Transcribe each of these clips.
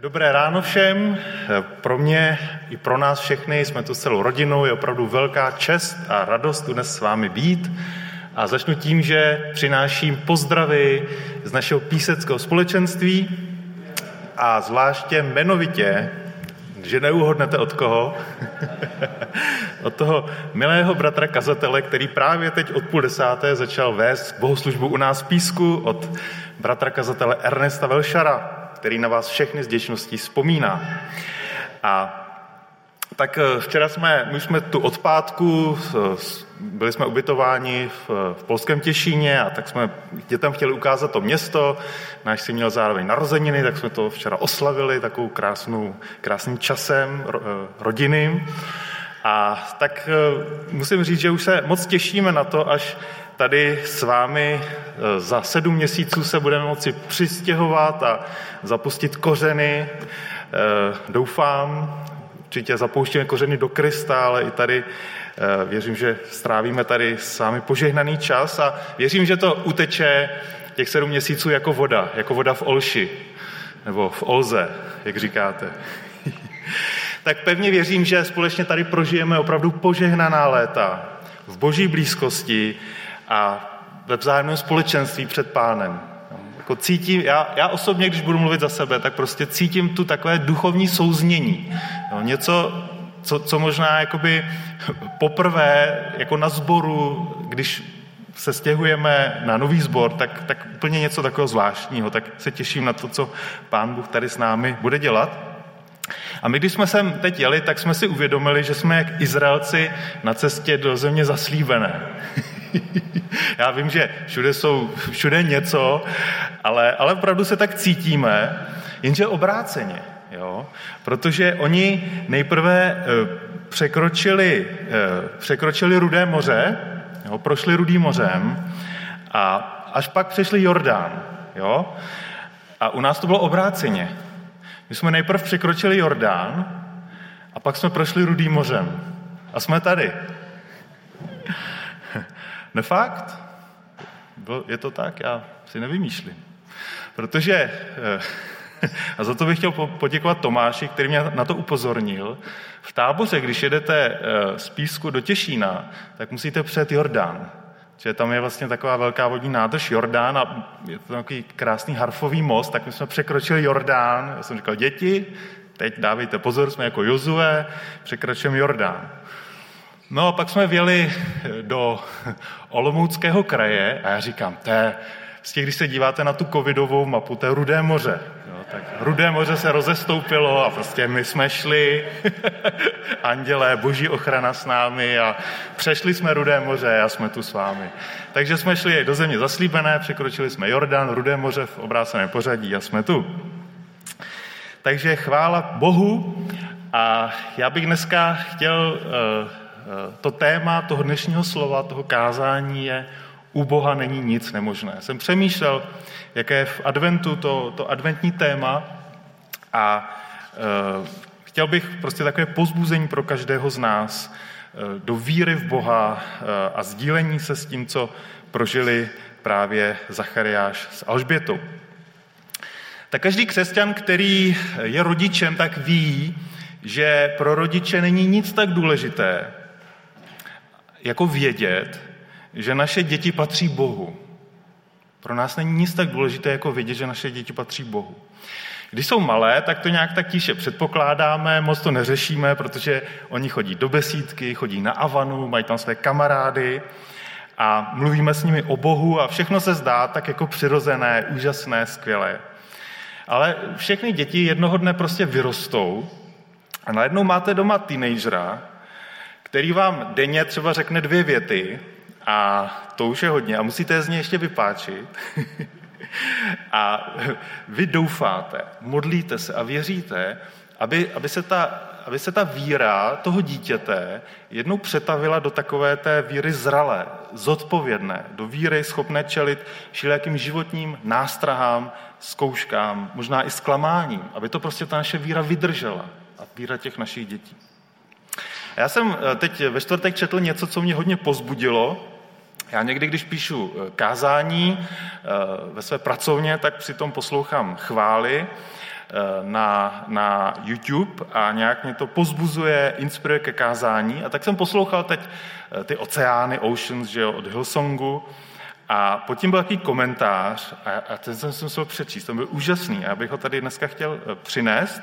Dobré ráno všem. Pro mě i pro nás všechny, jsme tu celou rodinou, je opravdu velká čest a radost tu dnes s vámi být. A začnu tím, že přináším pozdravy z našeho píseckého společenství a zvláště jmenovitě, že neuhodnete od koho, od toho milého bratra kazatele, který právě teď od půl desáté začal vést bohoslužbu u nás v Písku, od bratra kazatele Ernesta Velšara, který na vás všechny s děčností vzpomíná. A tak eh, včera jsme, my jsme tu od pátku, byli jsme ubytováni v, v polském Těšíně a tak jsme dětem chtěli ukázat to město. Náš si měl zároveň narozeniny, tak jsme to včera oslavili takovou krásnou, krásným časem ro, eh, rodiny. A tak eh, musím říct, že už se moc těšíme na to, až tady s vámi eh, za sedm měsíců se budeme moci přistěhovat a zapustit kořeny. Eh, doufám, určitě zapouštíme kořeny do Krista, ale i tady eh, věřím, že strávíme tady s vámi požehnaný čas a věřím, že to uteče těch sedm měsíců jako voda, jako voda v Olši, nebo v Olze, jak říkáte. tak pevně věřím, že společně tady prožijeme opravdu požehnaná léta v boží blízkosti a ve vzájemném společenství před pánem. Jako cítím, já, já osobně, když budu mluvit za sebe, tak prostě cítím tu takové duchovní souznění. No, něco, co, co možná jakoby poprvé jako na sboru, když se stěhujeme na nový sbor, tak, tak úplně něco takového zvláštního. Tak se těším na to, co pán Bůh tady s námi bude dělat. A my, když jsme sem teď jeli, tak jsme si uvědomili, že jsme jak Izraelci na cestě do země zaslíbené. Já vím, že všude jsou, všude něco, ale, ale opravdu se tak cítíme, jenže obráceně. Jo? Protože oni nejprve eh, překročili, eh, překročili Rudé moře, jo? prošli Rudým mořem a až pak přešli Jordán. Jo? A u nás to bylo obráceně. My jsme nejprve překročili Jordán a pak jsme prošli Rudým mořem. A jsme tady. Nefakt? Je to tak? Já si nevymýšlím. Protože, eh, a za to bych chtěl poděkovat Tomáši, který mě na to upozornil, v táboře, když jedete eh, z Písku do Těšína, tak musíte přejet Jordán. Že tam je vlastně taková velká vodní nádrž Jordán a je to takový krásný harfový most, tak my jsme překročili Jordán. Já jsem říkal, děti, teď dávejte pozor, jsme jako Jozue, překračujeme Jordán. No a pak jsme vjeli do Olomouckého kraje a já říkám, to je, vlastně, když se díváte na tu covidovou mapu, to je Rudé moře. Jo, tak Rudé moře se rozestoupilo a prostě my jsme šli, andělé, boží ochrana s námi a přešli jsme Rudé moře a jsme tu s vámi. Takže jsme šli do země zaslíbené, překročili jsme Jordán, Rudé moře v obráceném pořadí a jsme tu. Takže chvála Bohu a já bych dneska chtěl uh, Eh, to téma toho dnešního slova, toho kázání je u Boha není nic nemožné. Jsem přemýšlel, jaké je v adventu to, to adventní téma a e, chtěl bych prostě takové pozbuzení pro každého z nás e, do víry v Boha e, a sdílení se s tím, co prožili právě Zachariáš s Alžbětou. Tak každý křesťan, který je rodičem, tak ví, že pro rodiče není nic tak důležité, jako vědět, že naše děti patří Bohu. Pro nás není nic tak důležité, jako vědět, že naše děti patří Bohu. Když jsou malé, tak to nějak tak tiše předpokládáme, moc to neřešíme, protože oni chodí do besídky, chodí na Avanu, mají tam své kamarády a mluvíme s nimi o Bohu a všechno se zdá tak jako přirozené, úžasné, skvělé. Ale všechny děti jednoho dne prostě vyrostou a najednou máte doma teenagera, který vám denně třeba řekne dvě věty a to už je hodně a musíte je z něj ještě vypáčit. a vy doufáte, modlíte se a věříte, aby, aby, se ta, aby se ta víra toho dítěte jednou přetavila do takové té víry zralé, zodpovědné, do víry schopné čelit všelijakým životním nástrahám, zkouškám, možná i zklamáním, aby to prostě ta naše víra vydržela a víra těch našich dětí. Já jsem eh, teď ve čtvrtek četl něco, co mě hodně pozbudilo. Já někdy, když píšu eh, kázání eh, ve své pracovně, tak přitom poslouchám chvály na, na YouTube a nějak mě to pozbuzuje, inspiruje ke kázání. A tak jsem poslouchal teď ty oceány, Oceans, že jo, od Hillsongu. A pod tím byl takový komentář a, a ten jsem si musel přečíst. Ten byl úžasný a já bych ho tady dneska chtěl přinést.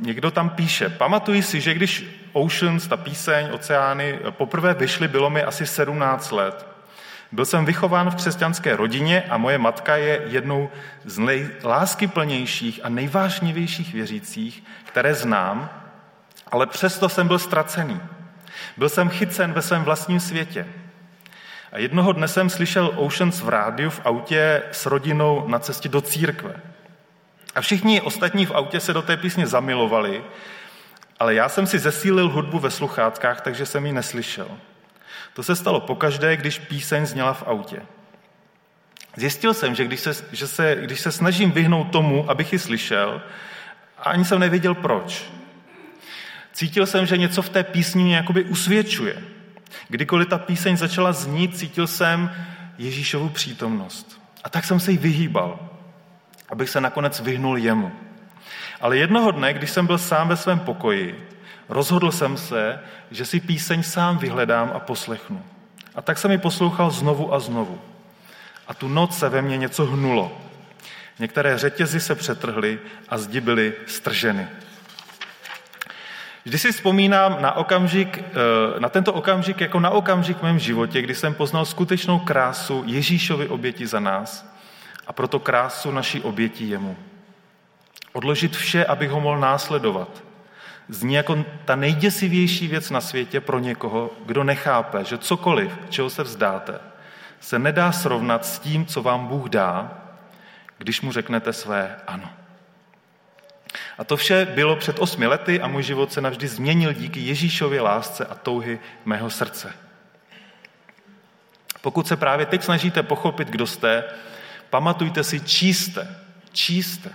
Někdo tam píše, pamatuji si, že když Oceans, ta píseň, oceány, poprvé vyšly, bylo mi asi 17 let. Byl jsem vychován v křesťanské rodině a moje matka je jednou z nejláskyplnějších a nejvážnějších věřících, které znám, ale přesto jsem byl ztracený. Byl jsem chycen ve svém vlastním světě. A jednoho dne jsem slyšel Oceans v rádiu v autě s rodinou na cestě do církve. A všichni ostatní v autě se do té písně zamilovali, ale já jsem si zesílil hudbu ve sluchátkách, takže jsem ji neslyšel. To se stalo pokaždé, když píseň zněla v autě. Zjistil jsem, že když se, že se, když se snažím vyhnout tomu, abych ji slyšel, ani jsem nevěděl proč. Cítil jsem, že něco v té písni mě jakoby usvědčuje. Kdykoliv ta píseň začala znít, cítil jsem Ježíšovu přítomnost. A tak jsem se jí vyhýbal, abych se nakonec vyhnul jemu. Ale jednoho dne, když jsem byl sám ve svém pokoji, Rozhodl jsem se, že si píseň sám vyhledám a poslechnu. A tak jsem ji poslouchal znovu a znovu. A tu noc se ve mně něco hnulo. Některé řetězy se přetrhly a zdi byly strženy. Vždy si vzpomínám na, okamžik, eh, na tento okamžik jako na okamžik v mém životě, kdy jsem poznal skutečnou krásu Ježíšovi oběti za nás a proto krásu naší oběti jemu. Odložit vše, abych ho mohl následovat – zní jako ta nejděsivější věc na světě pro někoho, kdo nechápe, že cokoliv, čeho se vzdáte, se nedá srovnat s tím, co vám Bůh dá, když mu řeknete své ano. A to vše bylo před osmi lety a můj život se navždy změnil díky Ježíšově lásce a touhy mého srdce. Pokud se právě teď snažíte pochopit, kdo jste, pamatujte si, čí jste, čí jste,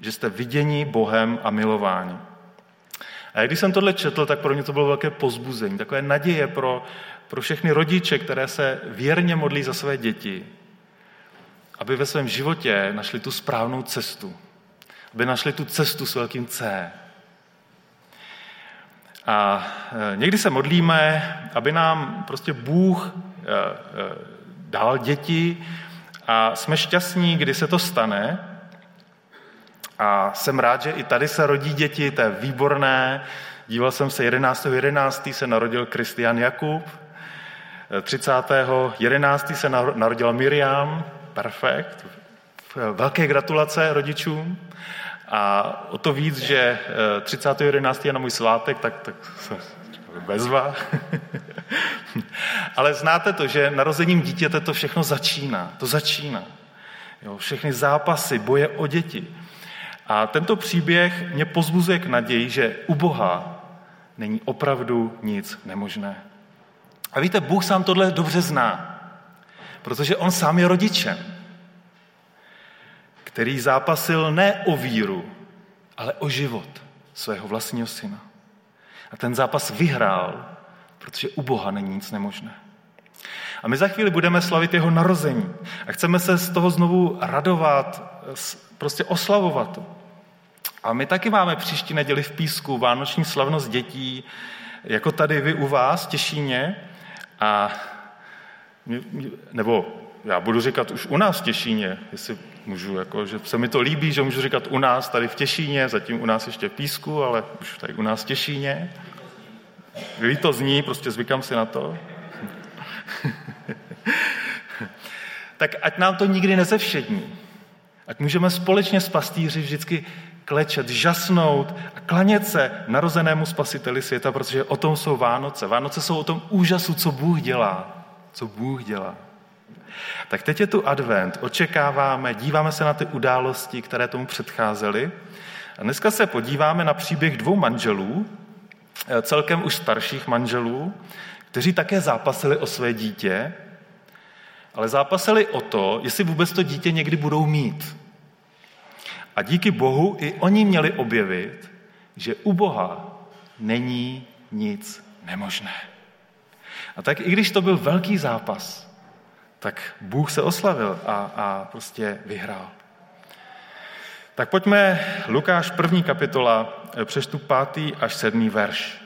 že jste vidění Bohem a milováni. A když jsem tohle četl, tak pro mě to bylo velké pozbuzení, takové naděje pro, pro všechny rodiče, které se věrně modlí za své děti, aby ve svém životě našli tu správnou cestu. Aby našli tu cestu s velkým C. A e, někdy se modlíme, aby nám prostě Bůh e, e, dal děti a jsme šťastní, kdy se to stane, a jsem rád, že i tady se rodí děti, to je výborné. Díval jsem se 11. 11. se narodil Kristian Jakub, 30. 11. se narodila Miriam, perfekt. Velké gratulace rodičům. A o to víc, že 30. 11. je na můj svátek, tak, tak bezva. Ale znáte to, že narozením dítěte to všechno začíná. To začíná. Jo, všechny zápasy, boje o děti. A tento příběh mě pozbuzuje k naději, že u Boha není opravdu nic nemožné. A víte, Bůh sám tohle dobře zná, protože on sám je rodičem, který zápasil ne o víru, ale o život svého vlastního syna. A ten zápas vyhrál, protože u Boha není nic nemožné. A my za chvíli budeme slavit jeho narození a chceme se z toho znovu radovat, prostě oslavovat to. A my taky máme příští neděli v Písku vánoční slavnost dětí, jako tady vy u vás, Těšíně. A nebo já budu říkat už u nás v Těšíně, jestli můžu, jako, že se mi to líbí, že můžu říkat u nás tady v Těšíně, zatím u nás ještě v Písku, ale už tady u nás v Těšíně. Vy to zní, prostě zvykám si na to. tak ať nám to nikdy nezevšední. Ať můžeme společně s pastýři vždycky klečet, žasnout a klanět se narozenému spasiteli světa, protože o tom jsou Vánoce. Vánoce jsou o tom úžasu, co Bůh dělá. Co Bůh dělá. Tak teď je tu advent, očekáváme, díváme se na ty události, které tomu předcházely. A dneska se podíváme na příběh dvou manželů, eh, celkem už starších manželů, kteří také zápasili o své dítě, ale zápasili o to, jestli vůbec to dítě někdy budou mít. A díky Bohu i oni měli objevit, že u Boha není nic nemožné. A tak i když to byl velký zápas, tak Bůh se oslavil a, a prostě vyhrál. Tak pojďme, Lukáš první kapitola, přeštu pátý až sedmý verš.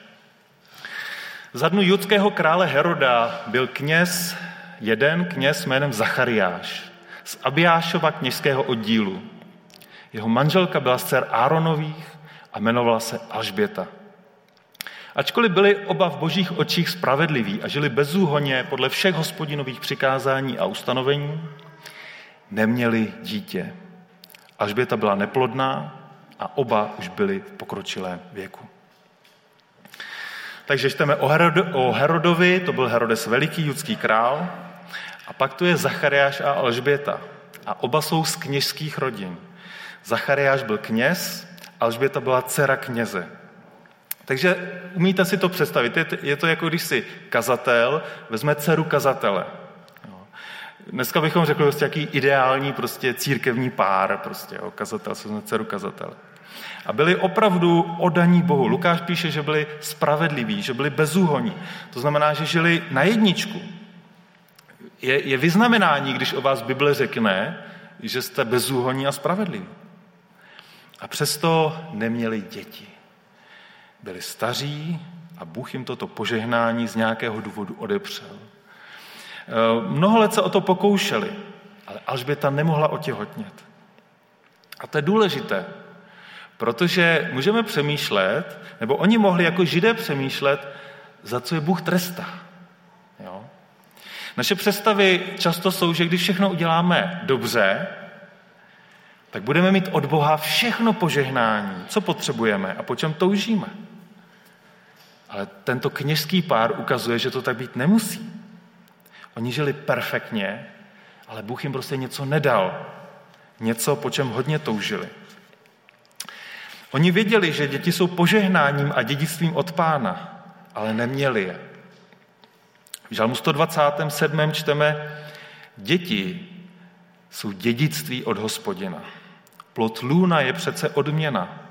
Za dnu judského krále Heroda byl kněz, jeden kněz jménem Zachariáš z Abiášova kněžského oddílu. Jeho manželka byla z dcer Áronových a jmenovala se Alžběta. Ačkoliv byli oba v božích očích spravedliví a žili bezúhoně podle všech hospodinových přikázání a ustanovení, neměli dítě. Alžběta byla neplodná a oba už byli v pokročilém věku. Takže čteme o, Herod, o Herodovi, to byl Herodes veliký judský král, a pak tu je Zachariáš a Alžběta. A oba jsou z kněžských rodin. Zachariáš byl kněz, Alžběta byla dcera kněze. Takže umíte si to představit. Je to, jako když si kazatel vezme dceru kazatele. Dneska bychom řekli prostě jaký ideální prostě církevní pár, prostě jo, kazatel se dceru kazatele. A byli opravdu odaní Bohu. Lukáš píše, že byli spravedliví, že byli bezúhoní. To znamená, že žili na jedničku. Je, je vyznamenání, když o vás Bible řekne, že jste bezúhoní a spravedliví. A přesto neměli děti. Byli staří a Bůh jim toto požehnání z nějakého důvodu odepřel. E, mnoho let se o to pokoušeli, ale Alžběta nemohla otěhotnět. A to je důležité, protože můžeme přemýšlet, nebo oni mohli jako židé přemýšlet, za co je Bůh trestá. Jo? Naše představy často jsou, že když všechno uděláme dobře, tak budeme mít od Boha všechno požehnání, co potřebujeme a po čem toužíme. Ale tento kněžský pár ukazuje, že to tak být nemusí. Oni žili perfektně, ale Bůh jim prostě něco nedal. Něco, po čem hodně toužili. Oni věděli, že děti jsou požehnáním a dědictvím od pána, ale neměli je. V Žalmu 127. čteme, děti jsou dědictví od hospodina. Plot lůna je přece odměna.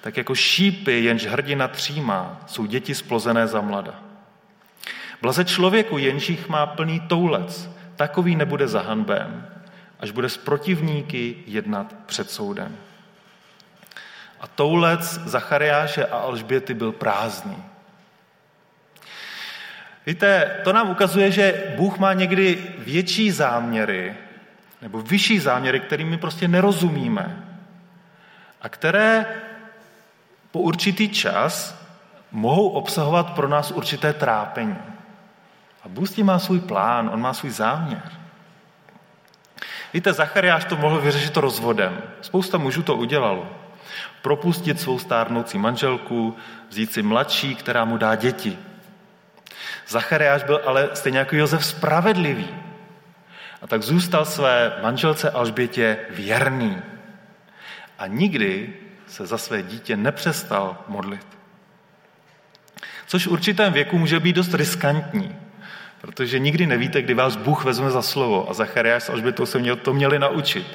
Tak jako šípy, jenž hrdina třímá, jsou děti splozené za mlada. Blaze člověku, jenž jich má plný toulec, takový nebude zahanbem, až bude s protivníky jednat před soudem. A toulec Zachariáše a Alžběty byl prázdný. Víte, to nám ukazuje, že Bůh má někdy větší záměry, nebo vyšší záměry, kterým my prostě nerozumíme. A které po určitý čas mohou obsahovat pro nás určité trápení. A Bůh s tím má svůj plán, on má svůj záměr. Víte, Zachariáš to mohl vyřešit rozvodem. Spousta mužů to udělalo. Propustit svou stárnoucí manželku, vzít si mladší, která mu dá děti. Zachariáš byl ale stejně jako Josef spravedlivý. A tak zůstal své manželce Alžbětě věrný. A nikdy se za své dítě nepřestal modlit. Což v určitém věku může být dost riskantní, protože nikdy nevíte, kdy vás Bůh vezme za slovo a Zachariáš s Alžbětou se měl, to měli naučit.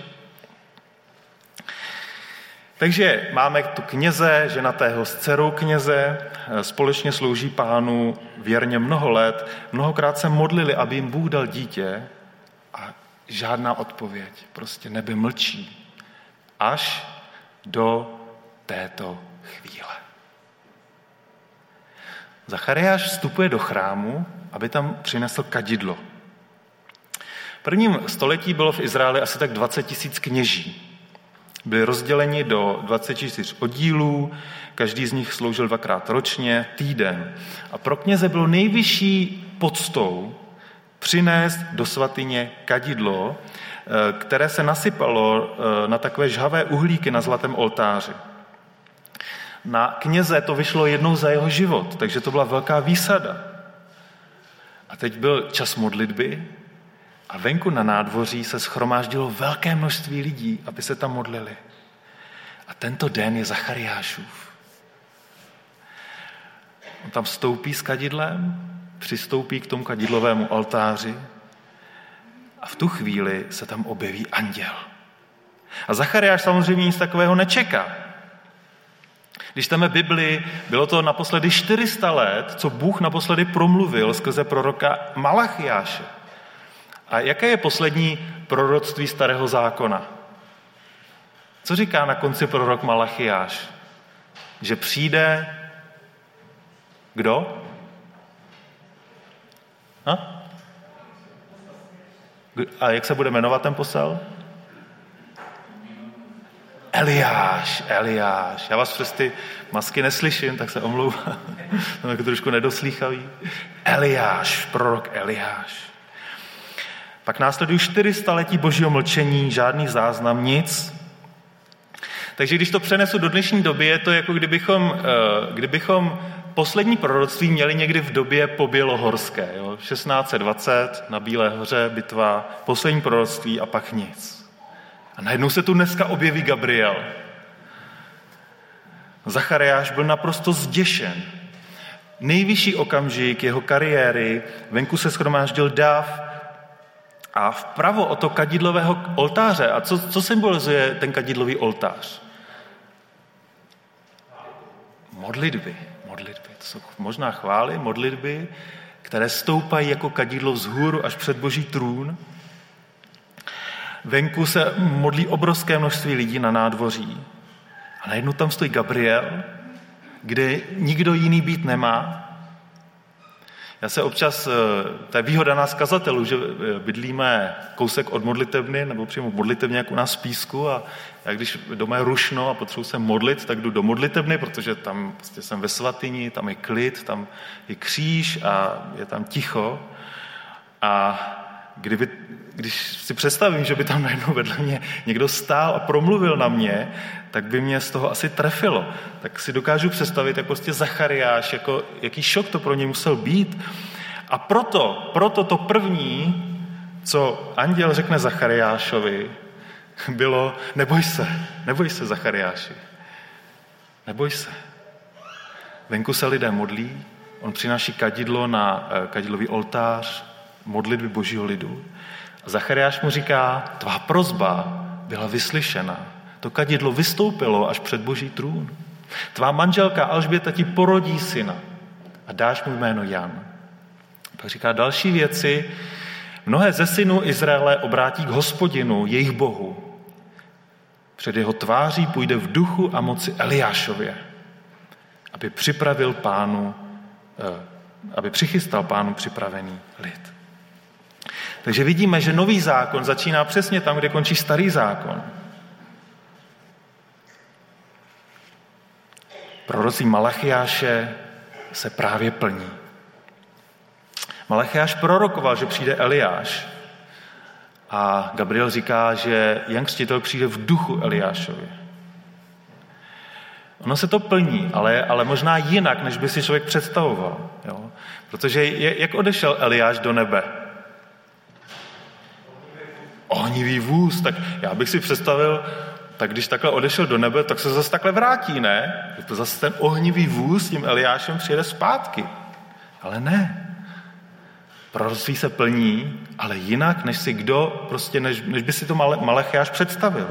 Takže máme tu kněze, ženatého s dcerou kněze, společně slouží pánu věrně mnoho let. Mnohokrát se modlili, aby jim Bůh dal dítě a žádná odpověď. Prostě nebe mlčí. Až do této chvíle. Zachariáš vstupuje do chrámu, aby tam přinesl kadidlo. V prvním století bylo v Izraeli asi tak 20 tisíc kněží. Byli rozděleni do 24 oddílů, každý z nich sloužil dvakrát ročně, týden. A pro kněze bylo nejvyšší podstou přinést do svatyně kadidlo, eh, které se nasypalo eh, na takové žhavé uhlíky na zlatém oltáři. Na kněze to vyšlo jednou za jeho život, takže to byla velká výsada. A teď byl čas modlitby a venku na nádvoří se schromáždilo velké množství lidí, aby se tam modlili. A tento den je Zachariášův. On tam vstoupí s kadidlem, přistoupí k tomu kadidlovému oltáři a v tu chvíli se tam objeví anděl. A Zachariáš samozřejmě nic takového nečeká. Když čteme Bibli, bylo to naposledy 400 let, co Bůh naposledy promluvil skrze proroka Malachiáše. A jaké je poslední proroctví starého zákona? Co říká na konci prorok Malachiáš? Že přijde kdo? A? A jak se bude jmenovat ten posel? Eliáš, Eliáš. Já vás přes ty masky neslyším, tak se omlouvám. Jsem jako trošku nedoslýchavý. Eliáš, prorok Eliáš. Pak následují čtyři staletí božího mlčení, žádný záznam, nic. Takže když to přenesu do dnešní doby, je to jako kdybychom, eh, kdybychom poslední proroctví měli někdy v době pobělohorské. Jo? 1620 na Bílé hoře, bitva, poslední proroctví a pak nic. Najednou se tu dneska objeví Gabriel. Zachariáš byl naprosto zděšen. Nejvyšší okamžik jeho kariéry, venku se schromáždil dáv a vpravo o to kadidlového oltáře. A co, co symbolizuje ten kadidlový oltář? Modlitby modlitby. To jsou možná chvály, modlitby, které stoupají jako kadidlo vzhůru až před boží trůn. Venku se modlí obrovské množství lidí na nádvoří. A najednou tam stojí Gabriel, kde nikdo jiný být nemá. Já se občas, eh, to je výhoda nás kazatelů, že eh, bydlíme kousek od modlitevny, nebo přímo modlitevně, jak u nás v Písku a já když doma je rušno a potřebuji se modlit, tak jdu do modlitevny, protože tam prostě jsem ve svatyni, tam je klid, tam je kříž a je tam ticho. A kdyby, když si představím, že by tam najednou vedle mě někdo stál a promluvil na mě, tak by mě z toho asi trefilo. Tak si dokážu představit, jak prostě Zachariáš, jako, jaký šok to pro něj musel být. A proto, proto to první, co anděl řekne Zachariášovi, bylo, neboj se, neboj se, Zachariáši, neboj se. Venku se lidé modlí, on přináší kadidlo na eh, kadidlový oltář, modlitby božího lidu. A Zachariáš mu říká, tvá prozba byla vyslyšena. To kadidlo vystoupilo až před boží trůn. Tvá manželka Alžběta ti porodí syna a dáš mu jméno Jan. Pak říká další věci. Mnohé ze synů Izraele obrátí k hospodinu, jejich bohu. Před jeho tváří půjde v duchu a moci Eliášově, aby připravil pánu, eh, aby přichystal pánu připravený lid. Takže vidíme, že nový zákon začíná přesně tam, kde končí starý zákon. Prorocí Malachiáše se právě plní. Malachiáš prorokoval, že přijde Eliáš. A Gabriel říká, že Jan Křtitel přijde v duchu Eliášovi. Ono se to plní, ale, ale možná jinak, než by si člověk představoval. Jo? Protože je, jak odešel Eliáš do nebe? Ohnivý vůz, tak já bych si představil, tak když takhle odešel do nebe, tak se zase takhle vrátí, ne? Že to zase ten ohnivý vůz s tím Eliášem přijede zpátky. Ale ne. Proroctví se plní, ale jinak, než si kdo, prostě než, než by si to Malechiáš představil.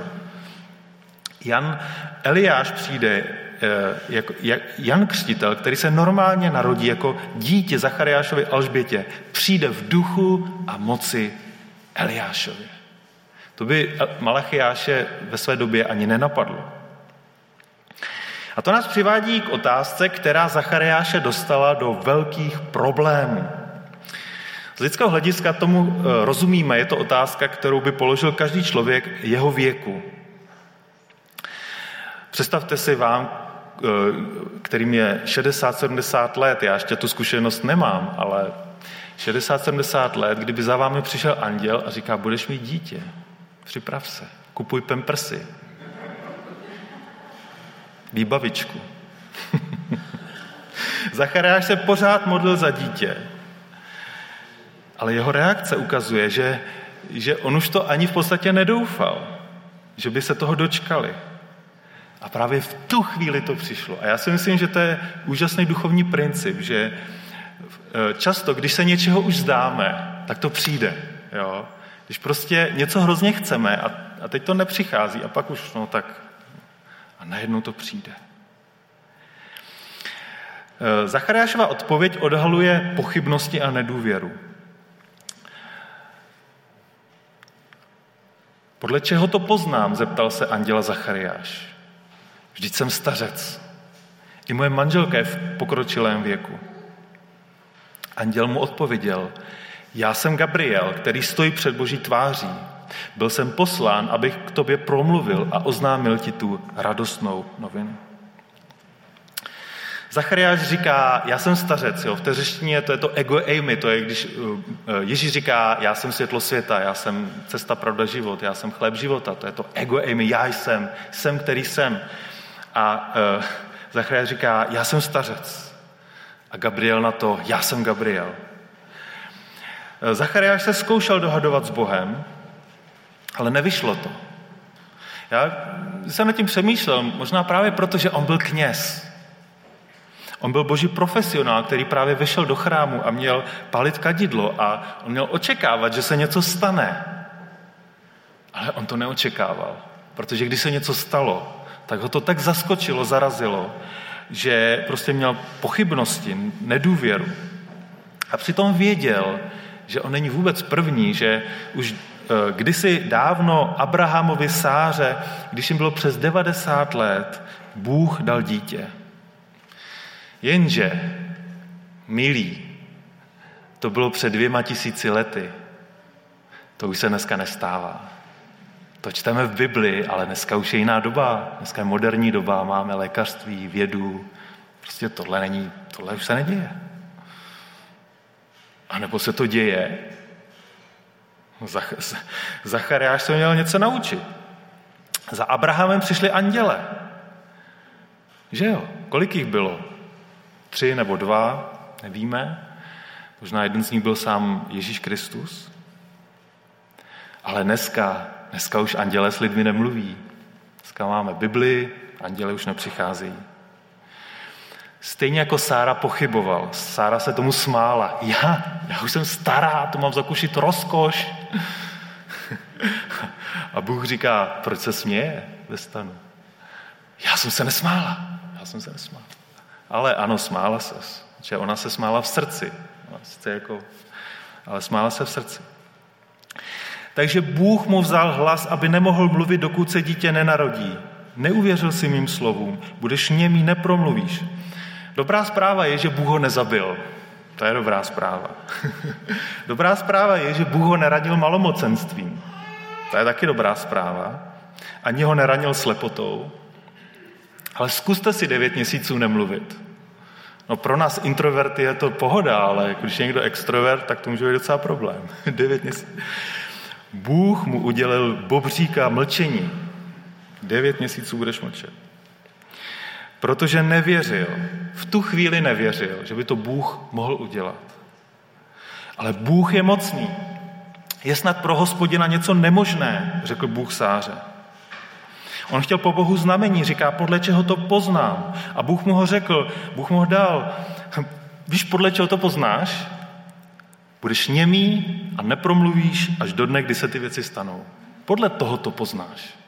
Jan Eliáš přijde jako Jan Křtitel, který se normálně narodí jako dítě Zachariášovi Alžbětě, přijde v duchu a moci Eliášovi. To by Malachiáše ve své době ani nenapadlo. A to nás přivádí k otázce, která Zachariáše dostala do velkých problémů. Z lidského hlediska tomu eh, rozumíme, je to otázka, kterou by položil každý člověk jeho věku. Představte si vám, eh, kterým je 60-70 let, já ještě tu zkušenost nemám, ale 60-70 let, kdyby za vámi přišel anděl a říká, budeš mít dítě, připrav se, kupuj pemprsy, výbavičku. Zachariáš se pořád modlil za dítě, ale jeho reakce ukazuje, že, že on už to ani v podstatě nedoufal, že by se toho dočkali. A právě v tu chvíli to přišlo. A já si myslím, že to je úžasný duchovní princip, že e, často, když se něčeho už zdáme, tak to přijde. Jo? Když prostě něco hrozně chceme a, a teď to nepřichází a pak už, no tak a najednou to přijde. E, Zachariášova odpověď odhaluje pochybnosti a nedůvěru. Podle čeho to poznám, zeptal se anděla Zachariáš. Vždyť jsem stařec. I moje manželka je v pokročilém věku. Anděl mu odpověděl, já jsem Gabriel, který stojí před boží tváří. Byl jsem poslán, abych k tobě promluvil a oznámil ti tu radostnou novinu. Zachariáš říká, já jsem stařec, jo. v té řeštině to je to ego eimi, to je když uh, uh, Ježíš říká, já jsem světlo světa, já jsem cesta, pravda, život, já jsem chléb života, to je to ego eimi, já jsem, jsem, který jsem. A uh, Zachariáš říká, já jsem stařec. A Gabriel na to, já jsem Gabriel. Zachariáš se zkoušel dohadovat s Bohem, ale nevyšlo to. Já jsem nad tím přemýšlel, možná právě proto, že on byl kněz. On byl boží profesionál, který právě vešel do chrámu a měl palit kadidlo a on měl očekávat, že se něco stane. Ale on to neočekával, protože když se něco stalo, tak ho to tak zaskočilo, zarazilo, že prostě měl pochybnosti, nedůvěru. A přitom věděl, že on není vůbec první, že už eh, kdysi dávno Abrahamovi Sáře, když jim bylo přes 90 let, Bůh dal dítě. Jenže, milí, to bylo před dvěma tisíci lety. To už se dneska nestává. To čteme v Bibli, ale dneska už je jiná doba. Dneska je moderní doba, máme lékařství, vědu. Prostě tohle není, tohle už se neděje. A nebo se to děje. Zach, Zachariáš se měl něco naučit. Za Abrahamem přišli anděle. Že jo? Kolik jich bylo? tři nebo dva, nevíme. Možná jeden z nich byl sám Ježíš Kristus. Ale dneska, dneska už anděle s lidmi nemluví. Dneska máme Bibli, anděle už nepřicházejí. Stejně jako Sára pochyboval. Sára se tomu smála. Já, já už jsem stará, to mám zakušit rozkoš. A Bůh říká, proč se směje ve stanu? Já jsem se nesmála. Já jsem se nesmála. Ale ano, smála se. Že ona se smála v srdci. Sice jako, ale smála se v srdci. Takže Bůh mu vzal hlas, aby nemohl mluvit, dokud se dítě nenarodí. Neuvěřil si mým slovům, budeš němý, nepromluvíš. Dobrá zpráva je, že Bůh ho nezabil. To je dobrá zpráva. dobrá zpráva je, že Bůh ho neradil malomocenstvím. To je taky dobrá zpráva. Ani ho neranil slepotou. Ale zkuste si devět měsíců nemluvit. No pro nás introverty je to pohoda, ale když je někdo extrovert, tak to může být docela problém. devět měsíců. Bůh mu udělil bobříka mlčení. Devět měsíců budeš mlčet. Protože nevěřil, v tu chvíli nevěřil, že by to Bůh mohl udělat. Ale Bůh je mocný. Je snad pro hospodina něco nemožné, řekl Bůh Sáře. On chtěl po Bohu znamení, říká, podle čeho to poznám. A Bůh mu ho řekl, Bůh mu ho dal. Víš, podle čeho to poznáš? Budeš němý a nepromluvíš až do dne, kdy se ty věci stanou. Podle toho to poznáš.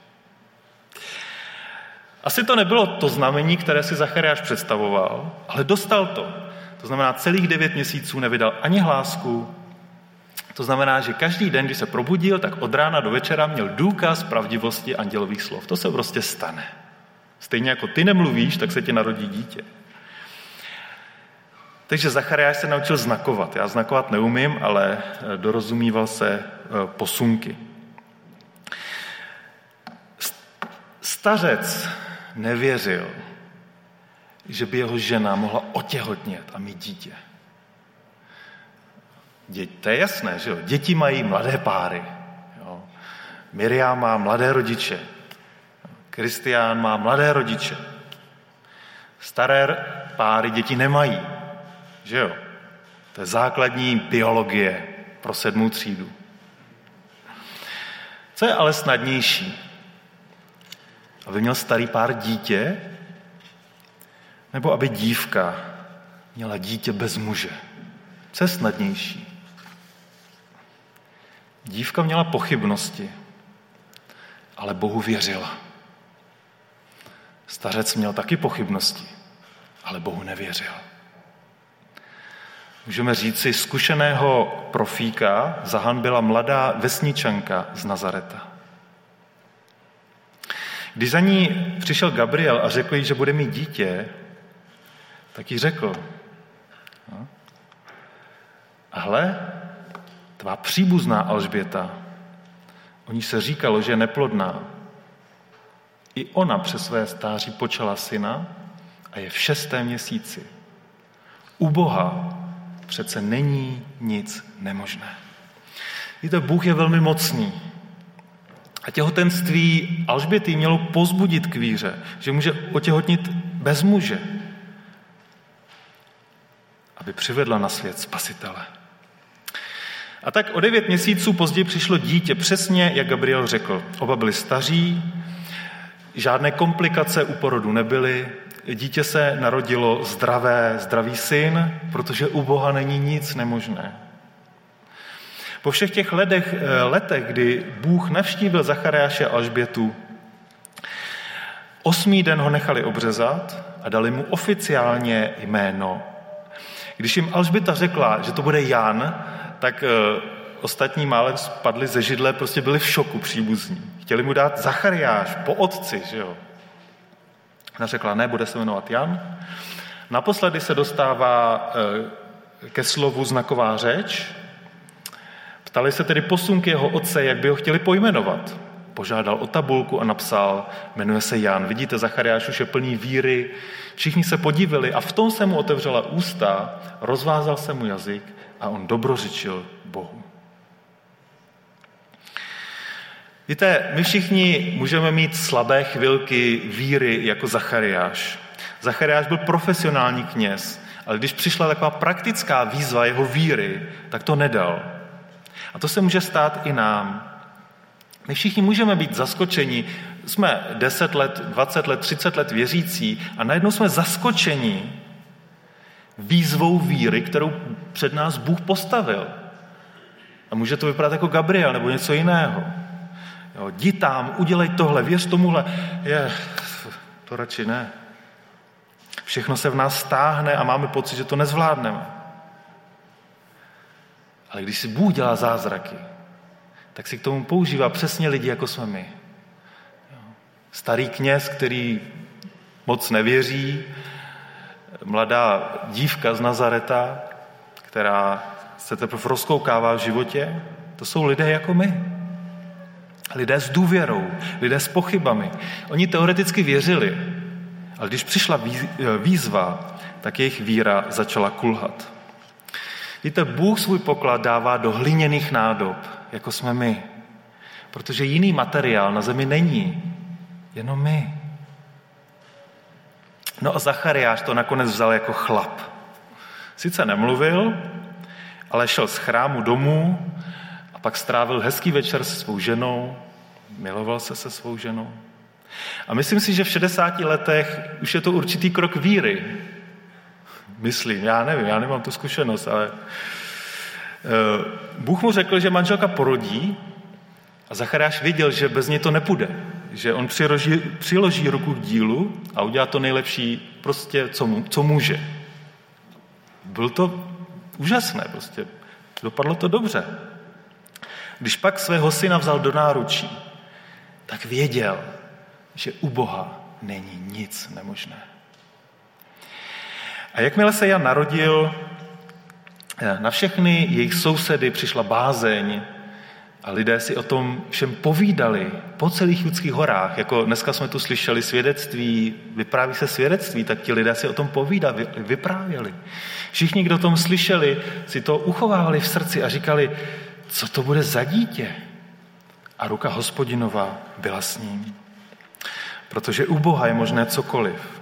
Asi to nebylo to znamení, které si Zachariáš představoval, ale dostal to. To znamená, celých devět měsíců nevydal ani hlásku, to znamená, že každý den, když se probudil, tak od rána do večera měl důkaz pravdivosti andělových slov. To se prostě stane. Stejně jako ty nemluvíš, tak se ti narodí dítě. Takže Zachariáš se naučil znakovat. Já znakovat neumím, ale eh, dorozumíval se eh, posunky. Stařec nevěřil, že by jeho žena mohla otěhotnět a mít dítě. Děti, to je jasné, že jo? Děti mají mladé páry. Jo? Miriam má mladé rodiče. Kristián má mladé rodiče. Staré páry děti nemají. Že jo? To je základní biologie pro sedmou třídu. Co je ale snadnější? Aby měl starý pár dítě? Nebo aby dívka měla dítě bez muže? Co je snadnější? Dívka měla pochybnosti, ale Bohu věřila. Stařec měl taky pochybnosti, ale Bohu nevěřil. Můžeme říci, zkušeného profíka zahanbila mladá vesničanka z Nazareta. Když za ní přišel Gabriel a řekl jí, že bude mít dítě, tak jí řekl, no, hle, tvá příbuzná Alžběta, o ní se říkalo, že je neplodná. I ona přes své stáří počala syna a je v šestém měsíci. U Boha přece není nic nemožné. Víte, Bůh je velmi mocný. A těhotenství Alžběty mělo pozbudit k víře, že může otěhotnit bez muže, aby přivedla na svět spasitele. A tak o devět měsíců později přišlo dítě, přesně jak Gabriel řekl. Oba byli staří, žádné komplikace u porodu nebyly, dítě se narodilo zdravé, zdravý syn, protože u Boha není nic nemožné. Po všech těch letech, eh, letech kdy Bůh navštívil Zachariáše Alžbětu, osmý den ho nechali obřezat a dali mu oficiálně jméno. Když jim Alžběta řekla, že to bude Jan, tak eh, ostatní málem spadli ze židle, prostě byli v šoku příbuzní. Chtěli mu dát Zachariáš po otci, že jo. Ona řekla, ne, bude se jmenovat Jan. Naposledy se dostává eh, ke slovu znaková řeč. Ptali se tedy posunky jeho otce, jak by ho chtěli pojmenovat. Požádal o tabulku a napsal, jmenuje se Jan. Vidíte, Zachariáš už je plný víry. Všichni se podívali a v tom se mu otevřela ústa, rozvázal se mu jazyk a on dobrořičil Bohu. Víte, my všichni můžeme mít slabé chvilky víry jako Zachariáš. Zachariáš byl profesionální kněz, ale když přišla taková praktická výzva jeho víry, tak to nedal. A to se může stát i nám. My všichni můžeme být zaskočeni. Jsme 10 let, 20 let, 30 let věřící a najednou jsme zaskočeni výzvou víry, kterou před nás Bůh postavil. A může to vypadat jako Gabriel nebo něco jiného. Jo, jdi tam, udělej tohle, věř tomuhle. Je, to radši ne. Všechno se v nás stáhne a máme pocit, že to nezvládneme. Ale když si Bůh dělá zázraky, tak si k tomu používá přesně lidi, jako jsme my. Starý kněz, který moc nevěří, mladá dívka z Nazareta, která se teprve rozkoukává v životě, to jsou lidé jako my. Lidé s důvěrou, lidé s pochybami. Oni teoreticky věřili, ale když přišla výzva, tak jejich víra začala kulhat. Víte, Bůh svůj poklad dává do hliněných nádob, jako jsme my. Protože jiný materiál na zemi není, jenom my. No a Zachariáš to nakonec vzal jako chlap. Sice nemluvil, ale šel z chrámu domů a pak strávil hezký večer se svou ženou, miloval se se svou ženou. A myslím si, že v 60 letech už je to určitý krok víry. Myslím, já nevím, já nemám tu zkušenost, ale eh, Bůh mu řekl, že manželka porodí a Zachariáš věděl, že bez něj to nepůjde že on přiloží, přiloží ruku k dílu a udělá to nejlepší, prostě, co, mu, co může. Byl to úžasné, prostě. Dopadlo to dobře. Když pak svého syna vzal do náručí, tak věděl, že u Boha není nic nemožné. A jakmile se Jan narodil, na všechny jejich sousedy přišla bázeň, a lidé si o tom všem povídali po celých judských horách. Jako dneska jsme tu slyšeli svědectví, vypráví se svědectví, tak ti lidé si o tom povídali, vyprávěli. Všichni, kdo o tom slyšeli, si to uchovávali v srdci a říkali, co to bude za dítě. A ruka hospodinová byla s ním. Protože u Boha je možné cokoliv.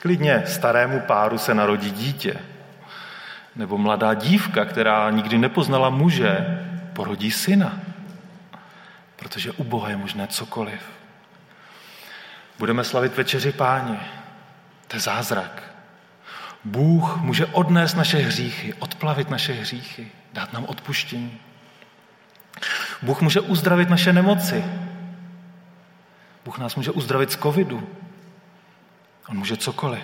Klidně starému páru se narodí dítě. Nebo mladá dívka, která nikdy nepoznala muže, porodí syna. Protože u Boha je možné cokoliv. Budeme slavit večeři páně. To je zázrak. Bůh může odnést naše hříchy, odplavit naše hříchy, dát nám odpuštění. Bůh může uzdravit naše nemoci. Bůh nás může uzdravit z covidu. On může cokoliv.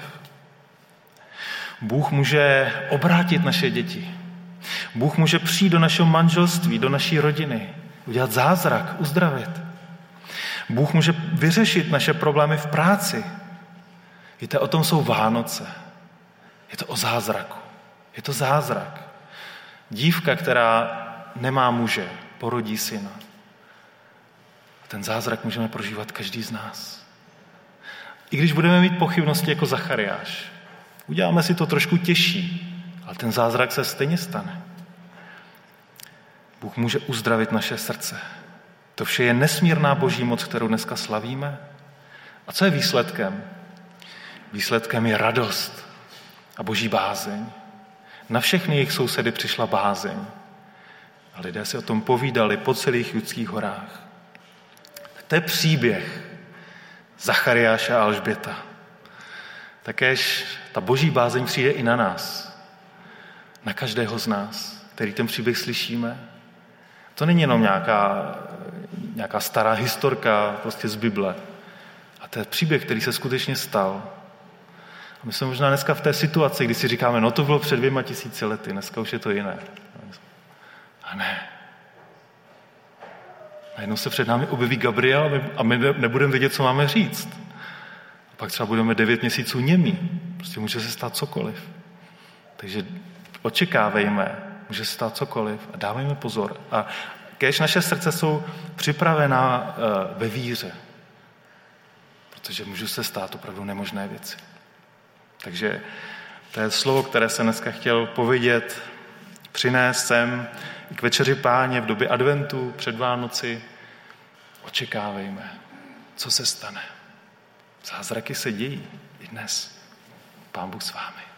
Bůh může obrátit naše děti. Bůh může přijít do našeho manželství, do naší rodiny, udělat zázrak, uzdravit. Bůh může vyřešit naše problémy v práci. Víte, o tom jsou Vánoce. Je to o zázraku. Je to zázrak. Dívka, která nemá muže, porodí syna. Ten zázrak můžeme prožívat každý z nás. I když budeme mít pochybnosti jako Zachariáš, uděláme si to trošku těžší, ale ten zázrak se stejně stane. Bůh může uzdravit naše srdce. To vše je nesmírná boží moc, kterou dneska slavíme. A co je výsledkem? Výsledkem je radost a boží bázeň. Na všechny jejich sousedy přišla bázeň. A lidé si o tom povídali po celých judských horách. To je příběh Zachariáše a Alžběta. Takéž ta boží bázeň přijde i na nás. Na každého z nás, který ten příběh slyšíme. To není jenom nějaká, nějaká stará historka prostě z Bible. A to je příběh, který se skutečně stal. A my jsme možná dneska v té situaci, kdy si říkáme, no to bylo před dvěma tisíci lety, dneska už je to jiné. A ne. Najednou se před námi objeví Gabriel a my, nebudeme vědět, co máme říct. A pak třeba budeme devět měsíců němí. Prostě může se stát cokoliv. Takže očekávejme, může se stát cokoliv a dávejme pozor. A kež naše srdce jsou připravená uh, ve víře, protože můžou se stát opravdu nemožné věci. Takže to je slovo, které jsem dneska chtěl povědět, přinést sem k večeři páně v době adventu, před Vánoci. Očekávejme, co se stane. Zázraky se dějí i dnes. Pán Bůh s vámi.